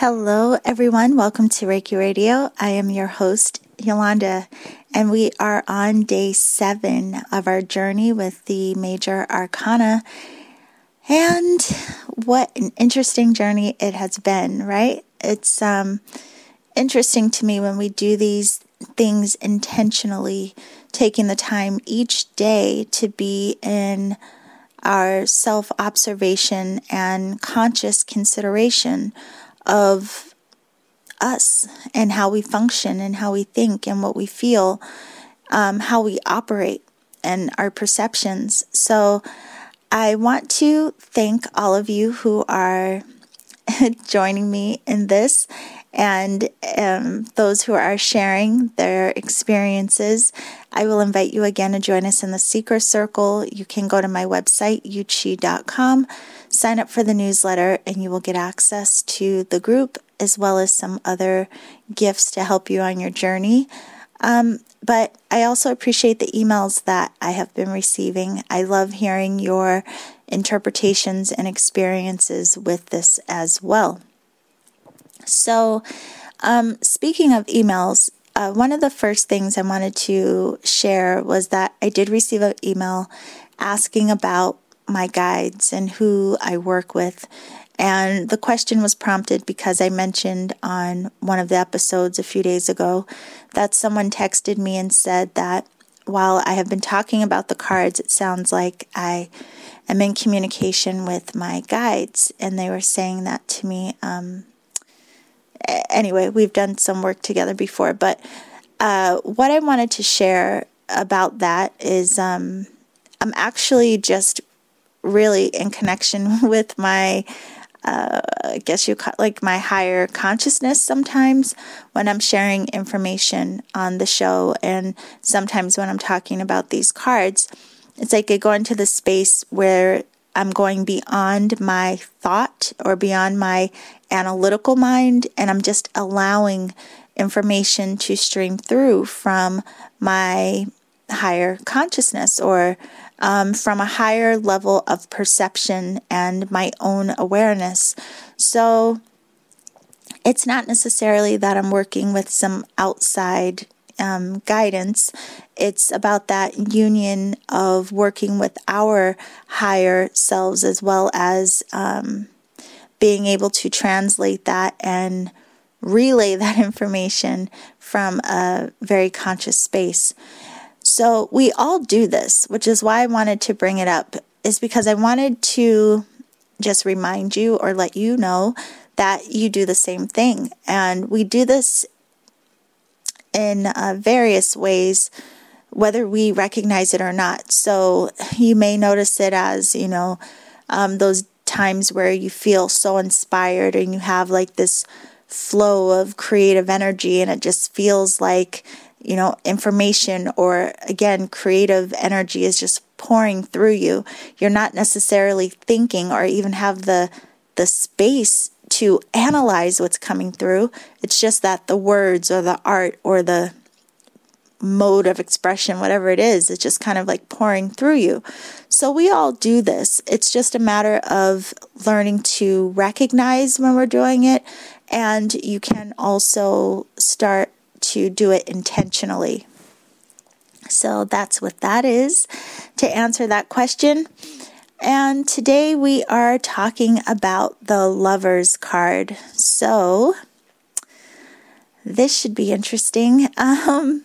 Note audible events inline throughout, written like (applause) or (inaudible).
Hello, everyone. Welcome to Reiki Radio. I am your host, Yolanda, and we are on day seven of our journey with the major arcana. And what an interesting journey it has been, right? It's um, interesting to me when we do these things intentionally, taking the time each day to be in our self observation and conscious consideration of us and how we function and how we think and what we feel, um, how we operate and our perceptions. So I want to thank all of you who are (laughs) joining me in this and um, those who are sharing their experiences. I will invite you again to join us in the Seeker Circle. You can go to my website, yewchi.com sign up for the newsletter and you will get access to the group as well as some other gifts to help you on your journey. Um, but I also appreciate the emails that I have been receiving. I love hearing your interpretations and experiences with this as well. So, um, speaking of emails, uh, one of the first things I wanted to share was that I did receive an email asking about my guides and who I work with. And the question was prompted because I mentioned on one of the episodes a few days ago that someone texted me and said that while I have been talking about the cards, it sounds like I am in communication with my guides. And they were saying that to me. Um, anyway, we've done some work together before, but uh, what I wanted to share about that is um, I'm actually just really in connection (laughs) with my uh, I guess you call like my higher consciousness sometimes when I'm sharing information on the show, and sometimes when I'm talking about these cards, it's like I go into the space where I'm going beyond my thought or beyond my analytical mind, and I'm just allowing information to stream through from my higher consciousness or um, from a higher level of perception and my own awareness. So it's not necessarily that I'm working with some outside um, guidance. It's about that union of working with our higher selves as well as um, being able to translate that and relay that (laughs) information from a very conscious space. So we all do this, which is why I wanted to bring it up, is because I wanted to just remind you or let you know that you do the same thing. And we do this in uh, various ways, whether we recognize it or not. So you may notice it as, you know, um, those times where you feel so inspired and you have like this flow of creative energy and it just feels like you know, information or again, creative energy is just pouring through you. You're not necessarily thinking or even have the the space to analyze what's coming through. It's just that the words or the art or the mode of expression, whatever it is, it's just kind of like pouring through you. So we all do this. It's just a matter of learning to recognize when we're doing it. And you can also start to do it intentionally. So that's what that is to answer that question. And today we are talking about the Lover's card. So this should be interesting. (laughs) Um,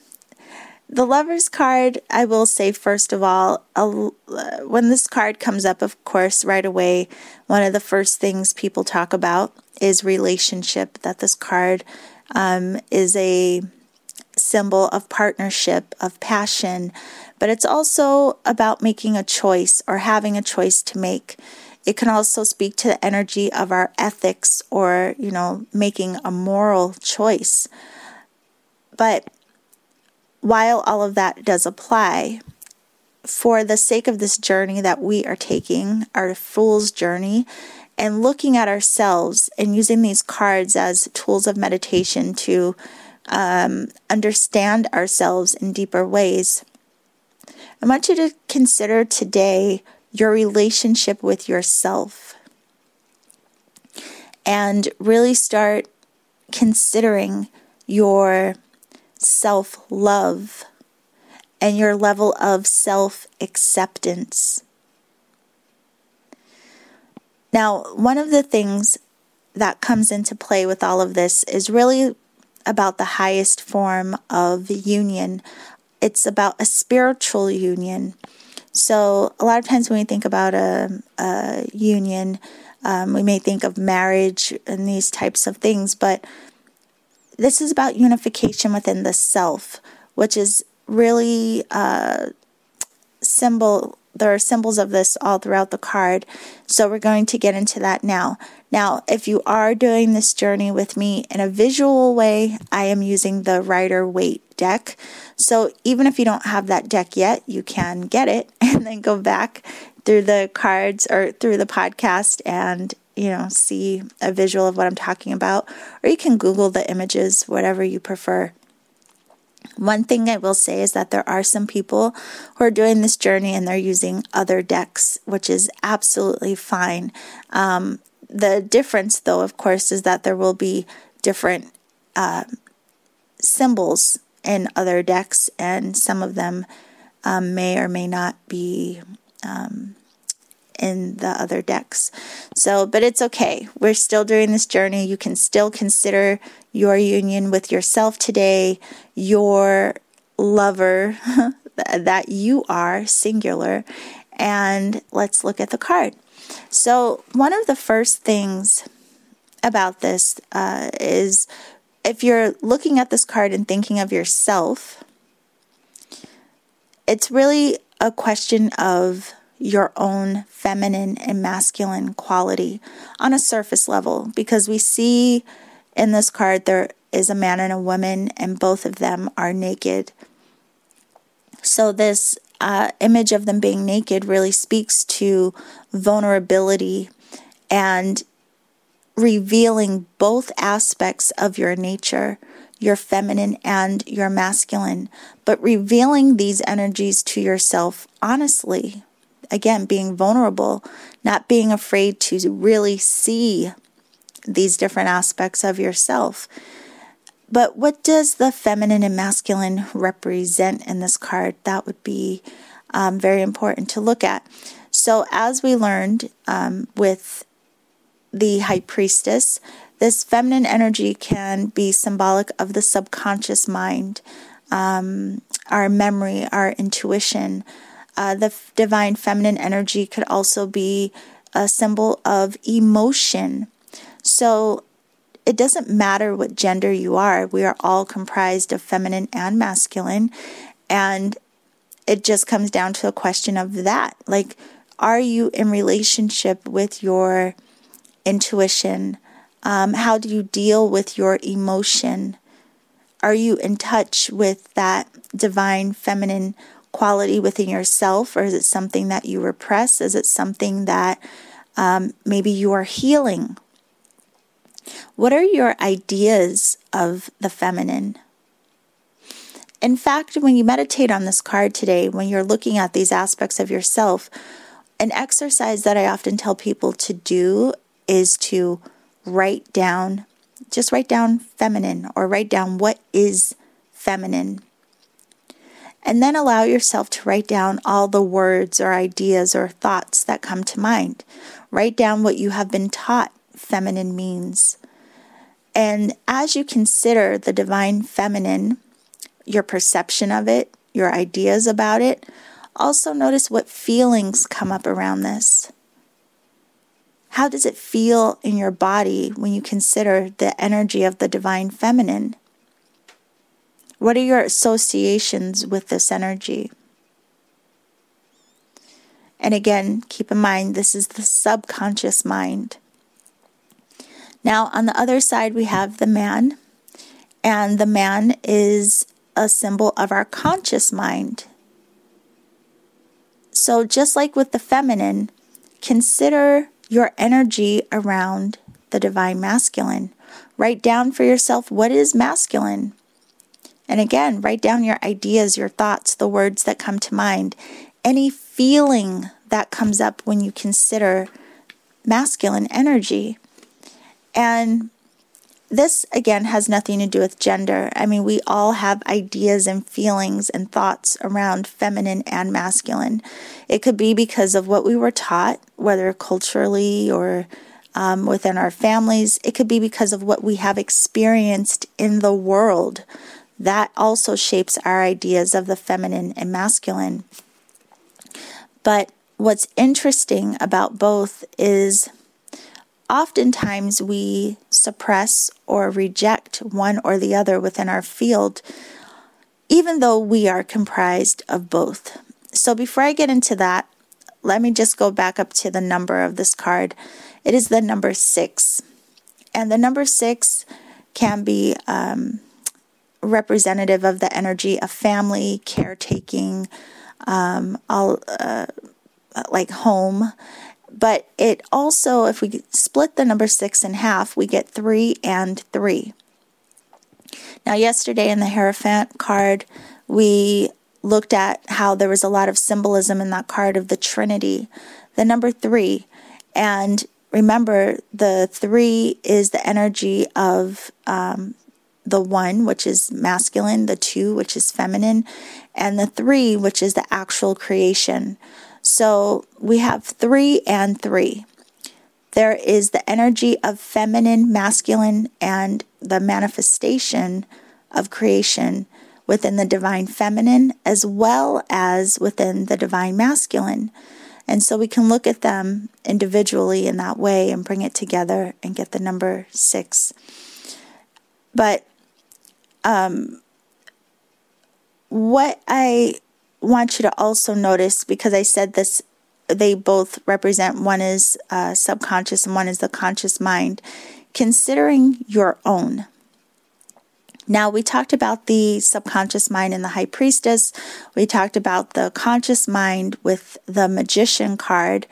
the Lover's card, I will say first of all, when this card comes up, of course, right away, one of the first things people talk about is relationship. That this card um, is a symbol of partnership, of passion, but it's also about making a choice or having a choice to make. It can also speak to the energy of our ethics or, you know, making a moral choice. But while all of that does apply, for the sake of this journey that we are taking, our fool's journey, and looking at ourselves and using these cards as tools of meditation to um, understand ourselves in deeper ways. I want you to consider today your relationship with yourself. and really start considering your self love and your level of self acceptance. Now, one of the things that comes into play with all of this is really about the highest form of union. It's about a spiritual union. So, a lot of times when we think about a, a union, um, we may think of marriage and these types of things, but this is about unification within the self, which is really uh, symbol there are symbols of this all throughout the card. So we're going to get into that now. Now, if you are doing this journey with me in a visual way, I am using the Rider Waite deck. So even if you don't have that deck yet, you can get it (laughs) and then go back through the cards or through the podcast and you know see a visual of what I'm talking about or you can google the images whatever you prefer. One thing I will say is that there are some people who are doing this journey and they're using other decks, which is absolutely fine. Um, the difference, though, of course, is that there will be different uh, symbols in other decks, and some of them um, may or may not be um, in the other decks. So, but it's okay. We're still doing this journey. You can still consider your union with yourself today, your lover (laughs) that you are, singular. And let's look at the card. So, one of the first things about this uh, is if you're looking at this card and thinking of yourself, it's really a question of your own feminine and masculine quality on a surface level because we see in this card there is a man and a woman, and both of them are naked. So, this uh, image of them being naked really speaks to vulnerability and revealing both aspects of your nature, your feminine and your masculine, but revealing these energies to yourself honestly. Again, being vulnerable, not being afraid to really see these different aspects of yourself. But what does the feminine and masculine represent in this card? That would be um, very important to look at. So, as we learned um, with the high priestess, this feminine energy can be symbolic of the subconscious mind, um, our memory, our intuition. Uh, the f- divine feminine energy could also be a symbol of emotion. So, it doesn't matter what gender you are, we are all comprised of feminine and masculine. And it just comes down to a question of that. Like, are you in relationship with your intuition? Um, how do you deal with your emotion? Are you in touch with that divine feminine quality within yourself, or is it something that you repress? Is it something that um, maybe you are healing what are your ideas of the feminine? In fact, when you meditate on this card today, when you're looking at these aspects of yourself, an exercise that I often tell people to do is to write down, just write down feminine or write down what is feminine. And then allow yourself to write down all the words or ideas or thoughts that come to mind. Write down what you have been taught feminine means. And as you consider the divine feminine, your perception of it, your ideas about it, also notice what feelings come up around this. How does it feel in your body when you consider the energy of the divine feminine? What are your associations with this energy? And again, keep in mind this is the subconscious mind. Now, on the other side, we have the man, and the man is a symbol of our conscious mind. So, just like with the feminine, consider your energy around the divine masculine. Write down for yourself what is masculine. And again, write down your ideas, your thoughts, the words that come to mind, any feeling that comes up when you consider masculine energy. And this again has nothing to do with gender. I mean, we all have ideas and feelings and thoughts around feminine and masculine. It could be because of what we were taught, whether culturally or um, within our families. It could be because of what we have experienced in the world. That also shapes our ideas of the feminine and masculine. But what's interesting about both is oftentimes we suppress or reject one or the other within our field, even though we are comprised of both. So before I get into that, let me just go back up to the number of this card. It is the number six. And the number six can be um, representative of the energy of family, caretaking, um, all, uh, like home. But it also, if we split the number six in half, we get three and three. Now, yesterday in the Hierophant card, we looked at how there was a lot of symbolism in that card of the Trinity, the number three. And remember, the three is the energy of um, the one, which is masculine, the two, which is feminine, and the three, which is the actual creation. So we have three and three. There is the energy of feminine, masculine, and the manifestation of creation within the divine feminine as well as within the divine masculine. And so we can look at them individually in that way and bring it together and get the number six. But um, what I want you to also notice because I said this, they both represent one is uh, subconscious and one is the conscious mind, considering your own. Now, we talked about the subconscious mind in the high priestess. We talked about the conscious mind with the magician card.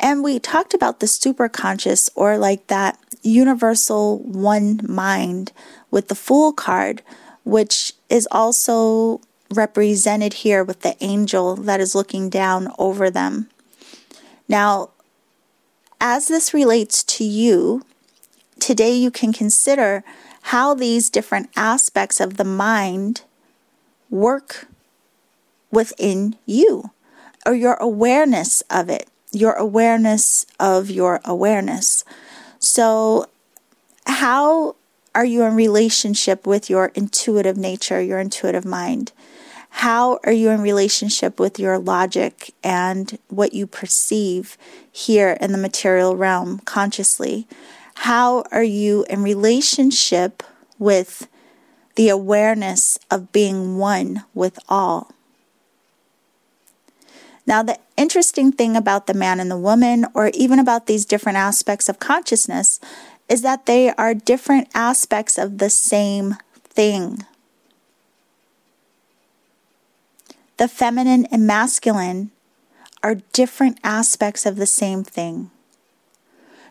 And we talked about the superconscious or like that universal one mind with the fool card, which is also represented here with the angel that is looking down over them. Now, as this relates to you, today you can consider how these different aspects of the mind work within you or your awareness of it, your awareness of your awareness. So, how are you in relationship with your intuitive nature, your intuitive mind? How are you in relationship with your logic and what you perceive here in the material realm consciously? How are you in relationship with the awareness of being one with all? Now, the interesting thing about the man and the woman, or even about these different aspects of consciousness, is that they are different aspects of the same thing. The feminine and masculine are different aspects of the same thing.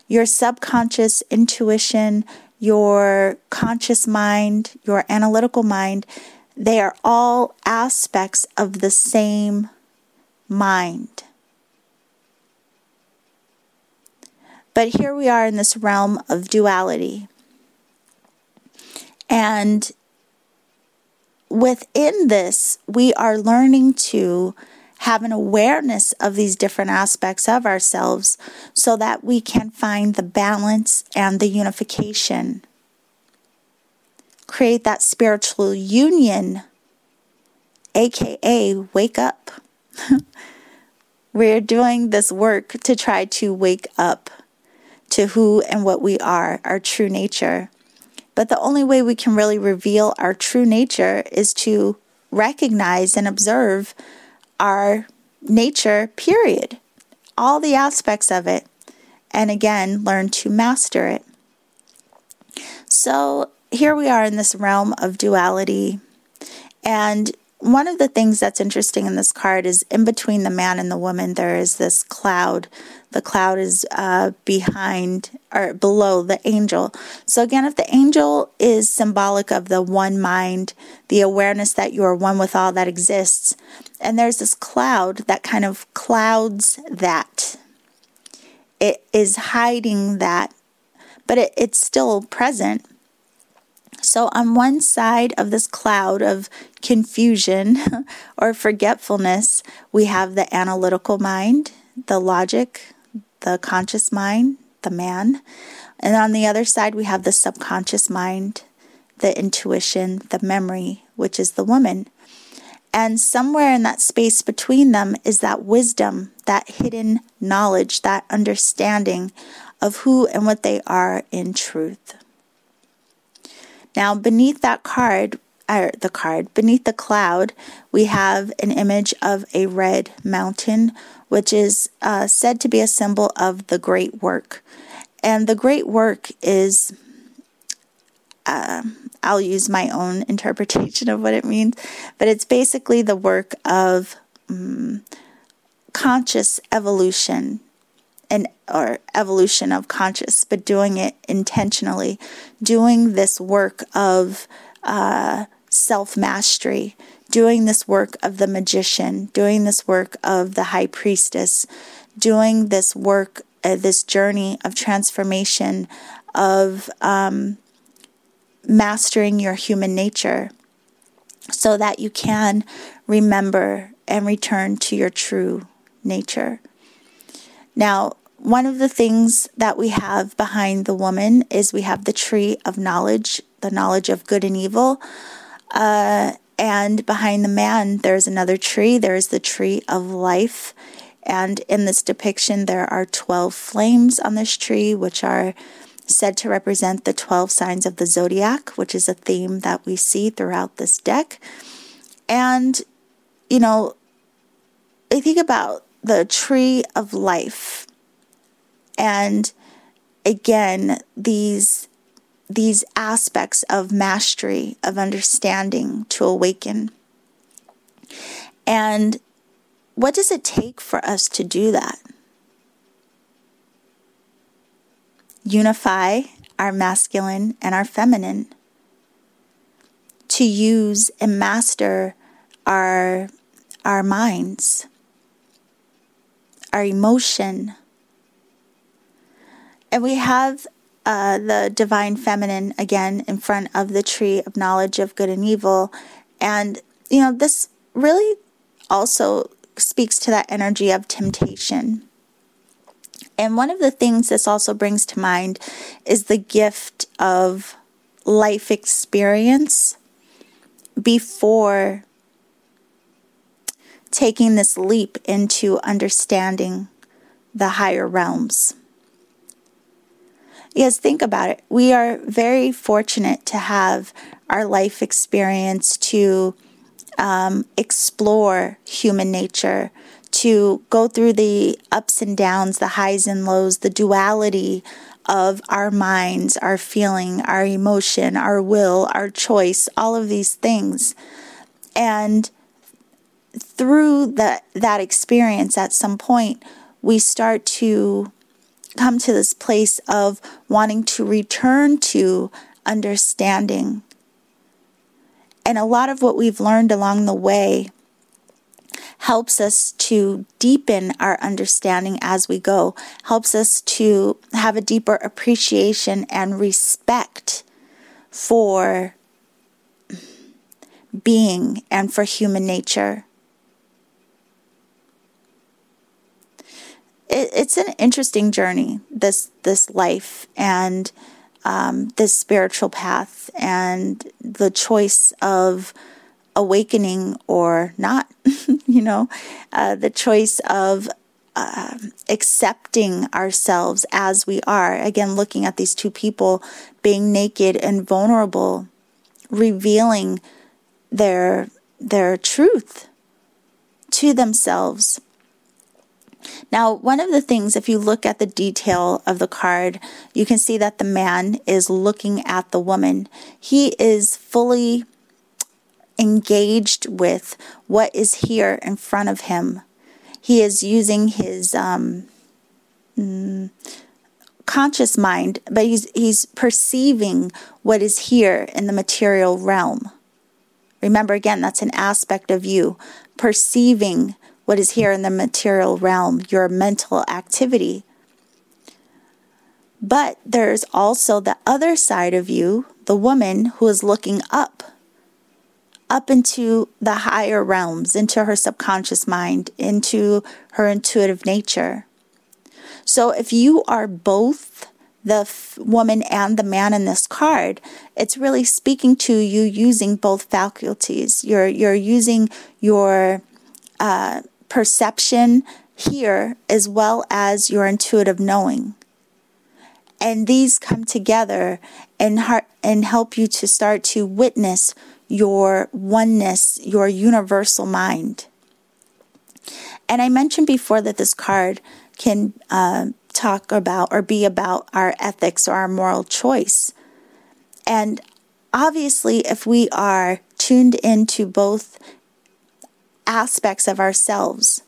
Your subconscious intuition, your conscious mind, your analytical mind, they are all aspects of the same mind. But here we are in this realm of duality. And within this, we are learning to have an awareness of these different aspects of ourselves so that we can find the balance and the unification. Create that spiritual union, aka wake up. (laughs) We're doing this work to try to wake up to who and what we are, our true nature. But the only way we can really reveal our true nature is to recognize and observe our nature, period. All the aspects of it. And again, learn to master it. So here we are in this realm of duality. And one of the things that's interesting in this card is in between the man and the woman, there is this cloud. The cloud is uh, behind or below the angel. So, again, if the angel is symbolic of the one mind, the awareness that you are one with all that exists, and there's this cloud that kind of clouds that, it is hiding that but it, it's still present. So, on one side of this cloud of confusion (laughs) or forgetfulness, we have the analytical mind, the logic, the conscious mind, the man. And on the other side, we have the subconscious mind, the intuition, the memory, which is the woman. And somewhere in that space between them is that wisdom, that hidden knowledge, that understanding of who and what they are in truth. Now, beneath that card, or the card, beneath the cloud, we have an image of a red mountain, which is uh, said to be a symbol of the great work. And the great work is, uh, I'll use my own (laughs) interpretation of what it means, but it's basically the work of um, conscious evolution and or evolution of conscious, but doing it intentionally, doing this work of uh, self mastery, doing this work of the magician, doing this work of the high priestess, doing this work, uh, this journey of transformation, of um, mastering your human nature so that you can remember and return to your true nature. Now, one of the things that we have behind the woman is we have the tree of knowledge, the knowledge of good and evil. Uh, and behind the man, there's another tree. There's the tree of life. And in this depiction, there are 12 flames on this tree, which are said to represent the 12 signs of the zodiac, which is a theme that we see throughout this deck. And, you know, I think about the tree of life and again these these aspects of mastery of understanding to awaken. And what does it take for us to do that? Unify our masculine and our feminine. To use and master our our minds our emotion. And we have uh, the divine feminine again in front of the tree of knowledge of good and evil. And, you know, this really also speaks to that energy of temptation. And one of the things this also brings to mind is the gift of life experience before taking this leap into understanding the higher realms. Because think about it, we are very fortunate to have our life experience to um, explore human nature, to go through the ups and downs, the highs and lows, the duality of our minds, our feeling, our emotion, our will, our choice, all of these things. And through that that experience at some point we start to come to this place of wanting to return to understanding and a lot of what we've learned along the way helps us to deepen our understanding as we go, helps us to have a deeper appreciation and respect for being and for human nature. It, it's an interesting journey this this life and um, this spiritual path and the choice of awakening or not (laughs) you know uh, the choice of uh, accepting ourselves as we are. Again looking at these two people being naked and vulnerable revealing their their truth to themselves now, one of the things, if you look at the detail of the card, you can see that the man is looking at the woman. He is fully engaged with what is here in front of him. He is using his um, mm, conscious mind, but he's he's perceiving what is here in the material realm. Remember again, that's an aspect of you perceiving what is here in the material realm, your mental activity. But there's also the other side of you, the woman who is looking up, up into the higher realms, into her subconscious mind, into her intuitive nature. So if you are both the f- woman and the man in this card, it's really speaking to you using both faculties. You're you're using your uh, perception here as well as your intuitive knowing and these come together and and help you to start to witness your oneness, your universal mind. And I mentioned before that this card can uh, talk about or be about our ethics or our moral choice. And obviously, if we are tuned into both aspects of ourselves,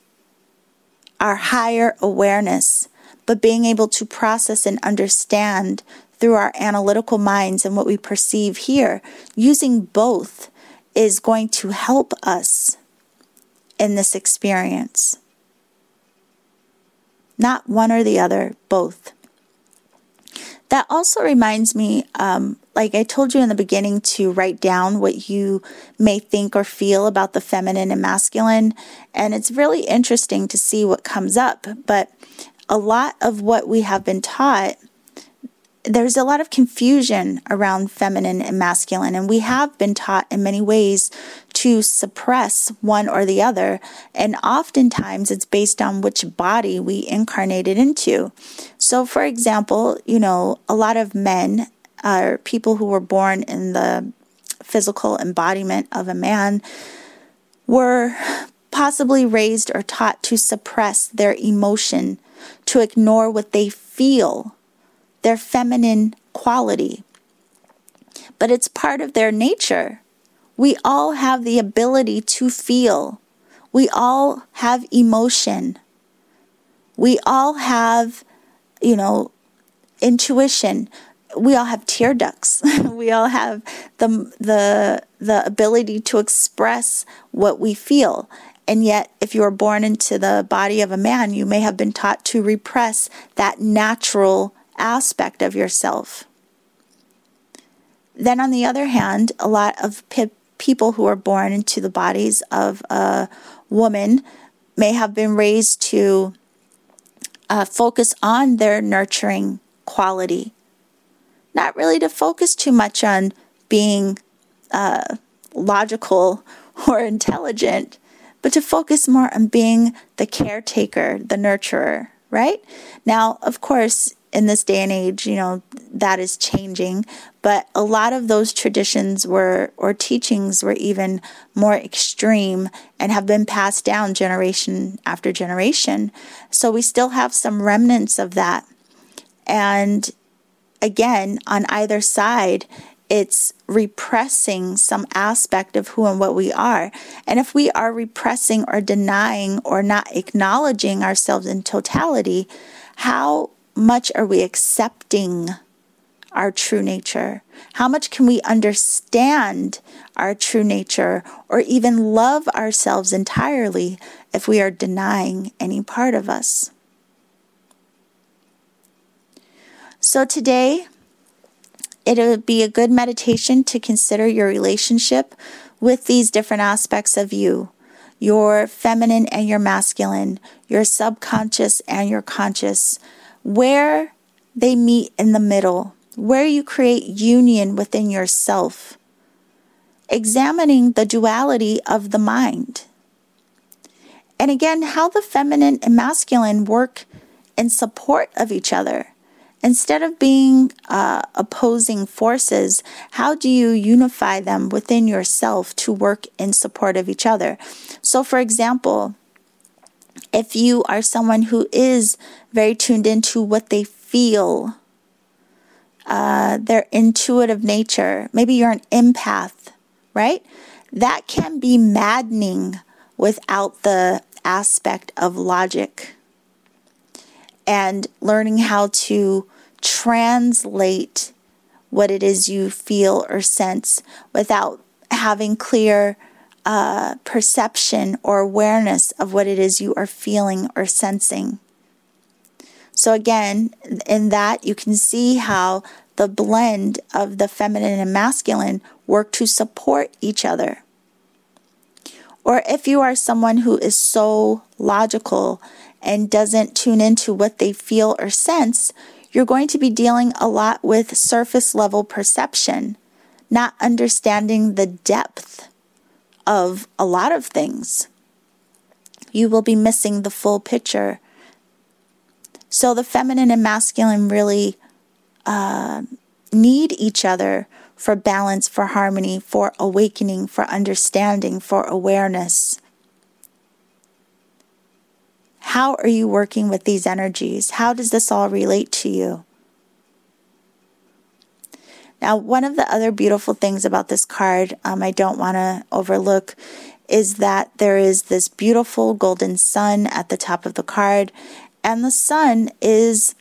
our higher awareness, but being able to process and understand through our analytical minds and what we perceive here, using both is going to help us in this experience. Not one or the other, both. That also reminds me, um, like I told you in the beginning, to write down what you may think or feel about the feminine and masculine. And it's really interesting to see what comes up. But a lot of what we have been taught, there's a lot of confusion around feminine and masculine, and we have been taught in many ways to suppress one or the other. And oftentimes it's based on which body we incarnated into. So, for example, you know, a lot of men are people who were born in the physical embodiment of a man were possibly raised or taught to suppress their emotion to ignore what they feel, their feminine quality. But it's part of their nature. We all have the ability to feel. We all have emotion. We all have, you know, intuition. We all have tear ducts. (laughs) we all have the the the ability to express what we feel. And yet, if you are born into the body of a man, you may have been taught to repress that natural aspect of yourself. Then, on the other hand, a lot of pe- people who are born into the bodies of a woman may have been raised to uh, focus on their nurturing quality, not really to focus too much on being uh, logical (laughs) or intelligent, but to focus more on being the caretaker, the nurturer, right? Now, of course, in this day and age, you know, that is changing, but a lot of those traditions were, or teachings were even more extreme and have been passed down generation after generation. So we still have some remnants of that. And again, on either side, it's repressing some aspect of who and what we are. And if we are repressing or denying or not acknowledging ourselves in totality, how much are we accepting our true nature? How much can we understand our true nature or even love ourselves entirely if we are denying any part of us? So today, it would be a good meditation to consider your relationship with these different aspects of you your feminine and your masculine, your subconscious and your conscious, where they meet in the middle, where you create union within yourself, examining the duality of the mind. And again, how the feminine and masculine work in support of each other Instead of being uh, opposing forces, how do you unify them within yourself to work in support of each other? So, for example, if you are someone who is very tuned into what they feel, uh, their intuitive nature, maybe you're an empath, right? That can be maddening without the aspect of logic and learning how to translate what it is you feel or sense without having clear uh, perception or awareness of what it is you are feeling or sensing. So, again, in that, you can see how the blend of the feminine and masculine work to support each other. Or if you are someone who is so logical and doesn't tune into what they feel or sense, you're going to be dealing a lot with surface level perception, not understanding the depth of a lot of things. You will be missing the full picture. So the feminine and masculine really uh, need each other for balance, for harmony, for awakening, for understanding, for awareness. How are you working with these energies? How does this all relate to you? Now, one of the other beautiful things about this card, um, I don't want to overlook, is that there is this beautiful golden sun at the top of the card, and the sun is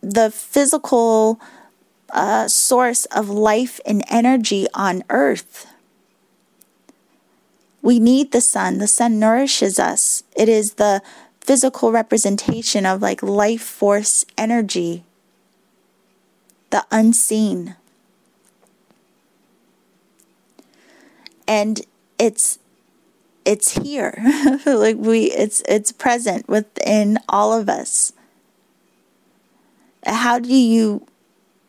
the physical uh, source of life and energy on earth. We need the sun. The sun nourishes us. It is the physical representation of like life force energy, the unseen. And it's it's here. (laughs) like we it's it's present within all of us. How do you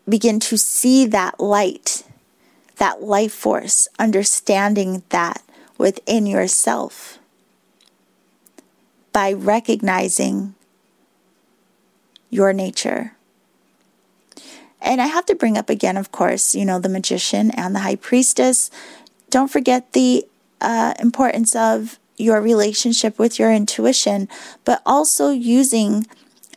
begin to see that light, that life force, understanding that within yourself by recognizing your nature. And I have to bring up again, of course, you know, the magician and the high priestess. Don't forget the uh, importance of your relationship with your intuition, but also using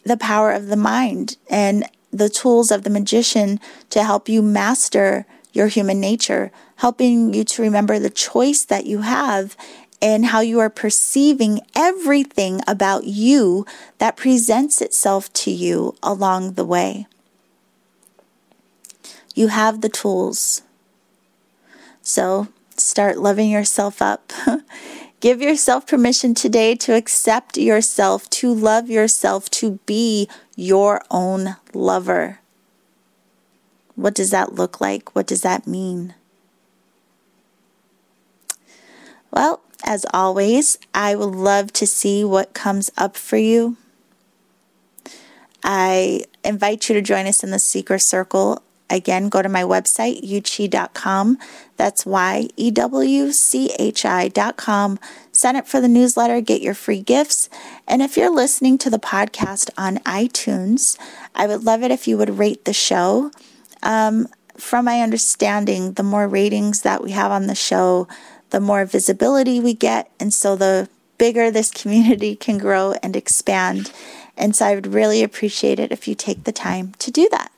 the power of the mind and the tools of the magician to help you master your human nature, helping you to remember the choice that you have and how you are perceiving everything about you that presents itself to you along the way. You have the tools. So start loving yourself up. (laughs) Give yourself permission today to accept yourself, to love yourself, to be your own lover. What does that look like? What does that mean? Well, as always, I would love to see what comes up for you. I invite you to join us in the Seeker Circle Again, go to my website, yewchi.com. That's Y E W C H I.com. Sign up for the newsletter, get your free gifts. And if you're listening to the podcast on iTunes, I would love it if you would rate the show. Um, from my understanding, the more ratings that we have on the show, the more visibility we get. And so the bigger this (laughs) community can grow and expand. And so I would really appreciate it if you take the time to do that.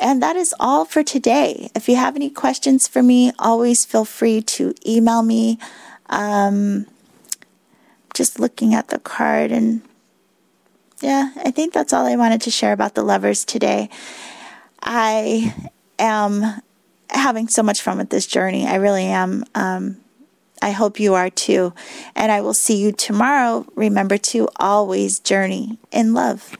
And that is all for today. If you have any questions for me, always feel free to email me. Um, just looking at the card, and yeah, I think that's all I wanted to share about the lovers today. I am having so much fun with this journey. I really am. Um, I hope you are too. And I will see you tomorrow. Remember to always journey in love.